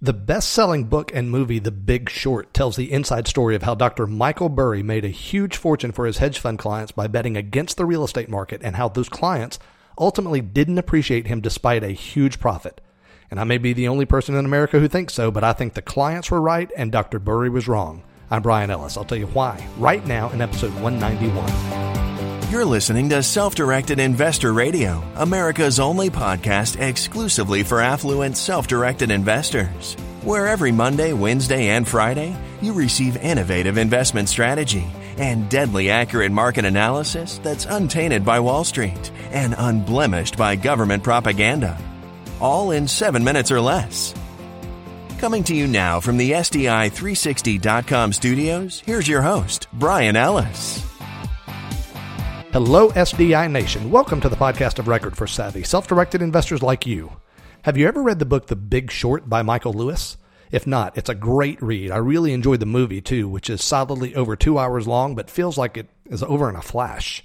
The best selling book and movie, The Big Short, tells the inside story of how Dr. Michael Burry made a huge fortune for his hedge fund clients by betting against the real estate market and how those clients ultimately didn't appreciate him despite a huge profit. And I may be the only person in America who thinks so, but I think the clients were right and Dr. Burry was wrong. I'm Brian Ellis. I'll tell you why right now in episode 191. You're listening to Self Directed Investor Radio, America's only podcast exclusively for affluent, self directed investors. Where every Monday, Wednesday, and Friday, you receive innovative investment strategy and deadly accurate market analysis that's untainted by Wall Street and unblemished by government propaganda. All in seven minutes or less. Coming to you now from the SDI360.com studios, here's your host, Brian Ellis. Hello, SDI Nation. Welcome to the podcast of record for savvy, self directed investors like you. Have you ever read the book The Big Short by Michael Lewis? If not, it's a great read. I really enjoyed the movie too, which is solidly over two hours long, but feels like it is over in a flash.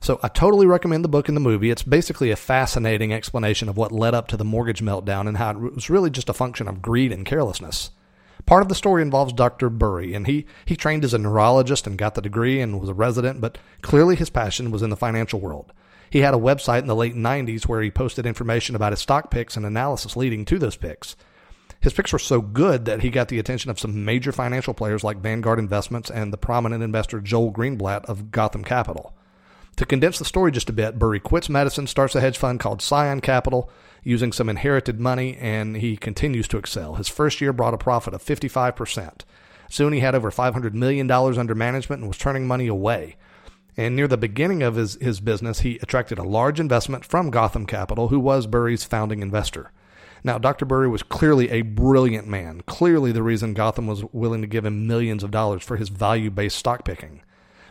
So I totally recommend the book and the movie. It's basically a fascinating explanation of what led up to the mortgage meltdown and how it was really just a function of greed and carelessness. Part of the story involves Dr. Burry, and he, he trained as a neurologist and got the degree and was a resident, but clearly his passion was in the financial world. He had a website in the late 90s where he posted information about his stock picks and analysis leading to those picks. His picks were so good that he got the attention of some major financial players like Vanguard Investments and the prominent investor Joel Greenblatt of Gotham Capital. To condense the story just a bit, Burry quits medicine, starts a hedge fund called Scion Capital, using some inherited money, and he continues to excel. His first year brought a profit of 55%. Soon he had over $500 million under management and was turning money away. And near the beginning of his, his business, he attracted a large investment from Gotham Capital, who was Burry's founding investor. Now, Dr. Burry was clearly a brilliant man, clearly the reason Gotham was willing to give him millions of dollars for his value based stock picking.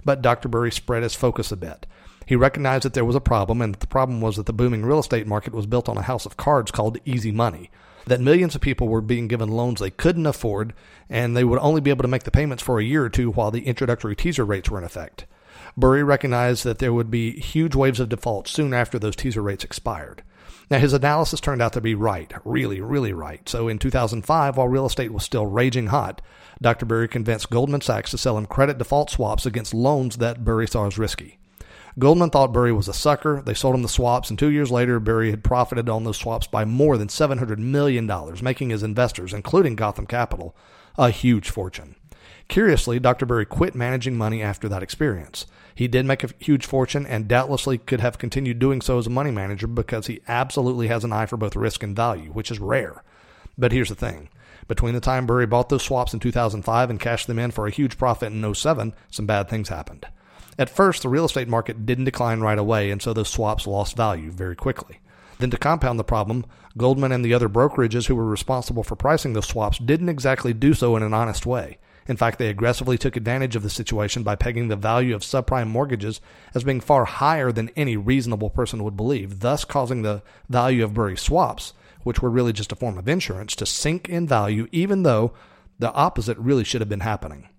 But Dr. Burry spread his focus a bit. He recognized that there was a problem, and the problem was that the booming real estate market was built on a house of cards called easy money. That millions of people were being given loans they couldn't afford, and they would only be able to make the payments for a year or two while the introductory teaser rates were in effect. Burry recognized that there would be huge waves of default soon after those teaser rates expired. Now, his analysis turned out to be right, really, really right. So in 2005, while real estate was still raging hot, Dr. Burry convinced Goldman Sachs to sell him credit default swaps against loans that Burry saw as risky. Goldman thought Burry was a sucker. They sold him the swaps, and two years later, Burry had profited on those swaps by more than $700 million, making his investors, including Gotham Capital, a huge fortune. Curiously, Dr. Burry quit managing money after that experience. He did make a huge fortune and doubtlessly could have continued doing so as a money manager because he absolutely has an eye for both risk and value, which is rare. But here's the thing. Between the time Burry bought those swaps in 2005 and cashed them in for a huge profit in 07, some bad things happened. At first, the real estate market didn't decline right away, and so those swaps lost value very quickly. Then, to compound the problem, Goldman and the other brokerages who were responsible for pricing those swaps didn't exactly do so in an honest way. In fact, they aggressively took advantage of the situation by pegging the value of subprime mortgages as being far higher than any reasonable person would believe, thus causing the value of Burry swaps, which were really just a form of insurance, to sink in value, even though the opposite really should have been happening.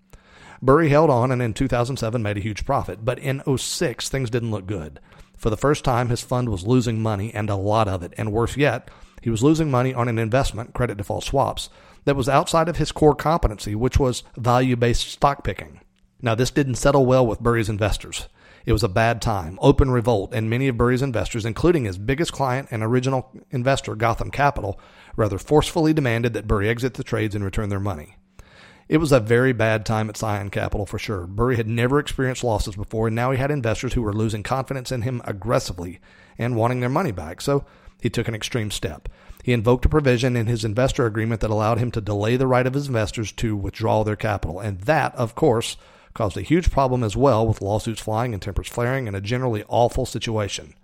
Burry held on and in 2007 made a huge profit, but in 06 things didn't look good. For the first time, his fund was losing money and a lot of it, and worse yet, he was losing money on an investment, credit default swaps, that was outside of his core competency, which was value based stock picking. Now, this didn't settle well with Burry's investors. It was a bad time, open revolt, and many of Burry's investors, including his biggest client and original investor, Gotham Capital, rather forcefully demanded that Burry exit the trades and return their money. It was a very bad time at Scion Capital for sure. Burry had never experienced losses before, and now he had investors who were losing confidence in him aggressively and wanting their money back. So he took an extreme step. He invoked a provision in his investor agreement that allowed him to delay the right of his investors to withdraw their capital. And that, of course, caused a huge problem as well, with lawsuits flying and tempers flaring and a generally awful situation.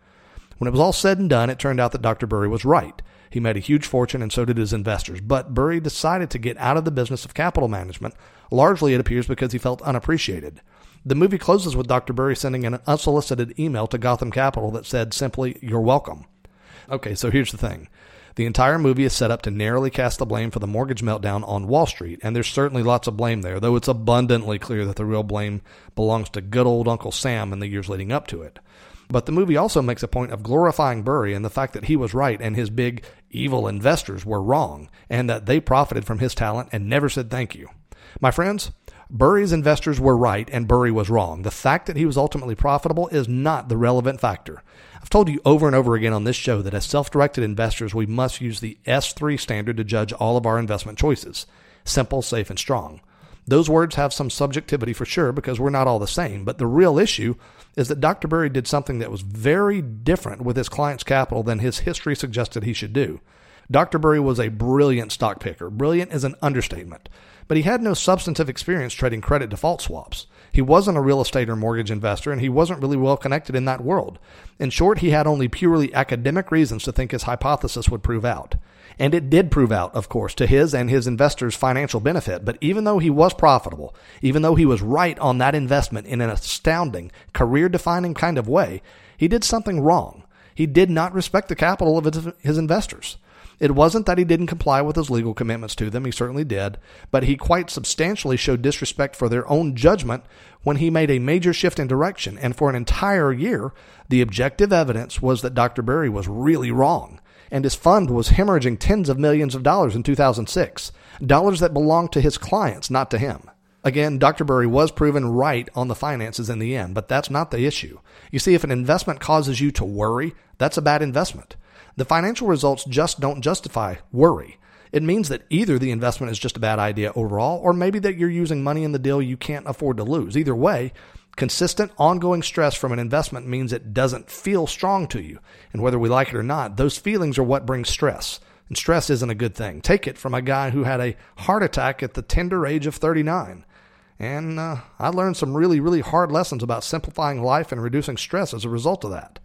When it was all said and done, it turned out that Dr. Burry was right. He made a huge fortune, and so did his investors. But Burry decided to get out of the business of capital management, largely, it appears, because he felt unappreciated. The movie closes with Dr. Burry sending an unsolicited email to Gotham Capital that said simply, You're welcome. Okay, so here's the thing. The entire movie is set up to narrowly cast the blame for the mortgage meltdown on Wall Street, and there's certainly lots of blame there, though it's abundantly clear that the real blame belongs to good old Uncle Sam in the years leading up to it. But the movie also makes a point of glorifying Burry and the fact that he was right and his big evil investors were wrong, and that they profited from his talent and never said thank you. My friends, Burry's investors were right and Burry was wrong. The fact that he was ultimately profitable is not the relevant factor. I've told you over and over again on this show that as self directed investors, we must use the S3 standard to judge all of our investment choices simple, safe, and strong. Those words have some subjectivity for sure because we're not all the same, but the real issue is that Dr. Burry did something that was very different with his client's capital than his history suggested he should do. Dr. Burry was a brilliant stock picker. Brilliant is an understatement. But he had no substantive experience trading credit default swaps. He wasn't a real estate or mortgage investor, and he wasn't really well connected in that world. In short, he had only purely academic reasons to think his hypothesis would prove out. And it did prove out, of course, to his and his investors' financial benefit. But even though he was profitable, even though he was right on that investment in an astounding, career defining kind of way, he did something wrong. He did not respect the capital of his investors. It wasn't that he didn't comply with his legal commitments to them, he certainly did, but he quite substantially showed disrespect for their own judgment when he made a major shift in direction. And for an entire year, the objective evidence was that Dr. Burry was really wrong and his fund was hemorrhaging tens of millions of dollars in 2006, dollars that belonged to his clients, not to him. Again, Dr. Burry was proven right on the finances in the end, but that's not the issue. You see, if an investment causes you to worry, that's a bad investment. The financial results just don't justify worry. It means that either the investment is just a bad idea overall, or maybe that you're using money in the deal you can't afford to lose. Either way, Consistent, ongoing stress from an investment means it doesn't feel strong to you. And whether we like it or not, those feelings are what bring stress. And stress isn't a good thing. Take it from a guy who had a heart attack at the tender age of 39. And uh, I learned some really, really hard lessons about simplifying life and reducing stress as a result of that.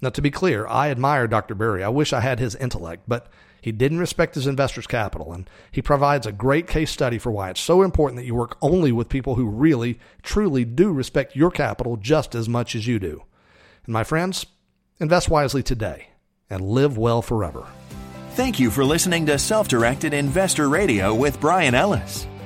Now, to be clear, I admire Dr. Burry. I wish I had his intellect, but he didn't respect his investors' capital, and he provides a great case study for why it's so important that you work only with people who really, truly do respect your capital just as much as you do. And my friends, invest wisely today and live well forever. Thank you for listening to Self Directed Investor Radio with Brian Ellis.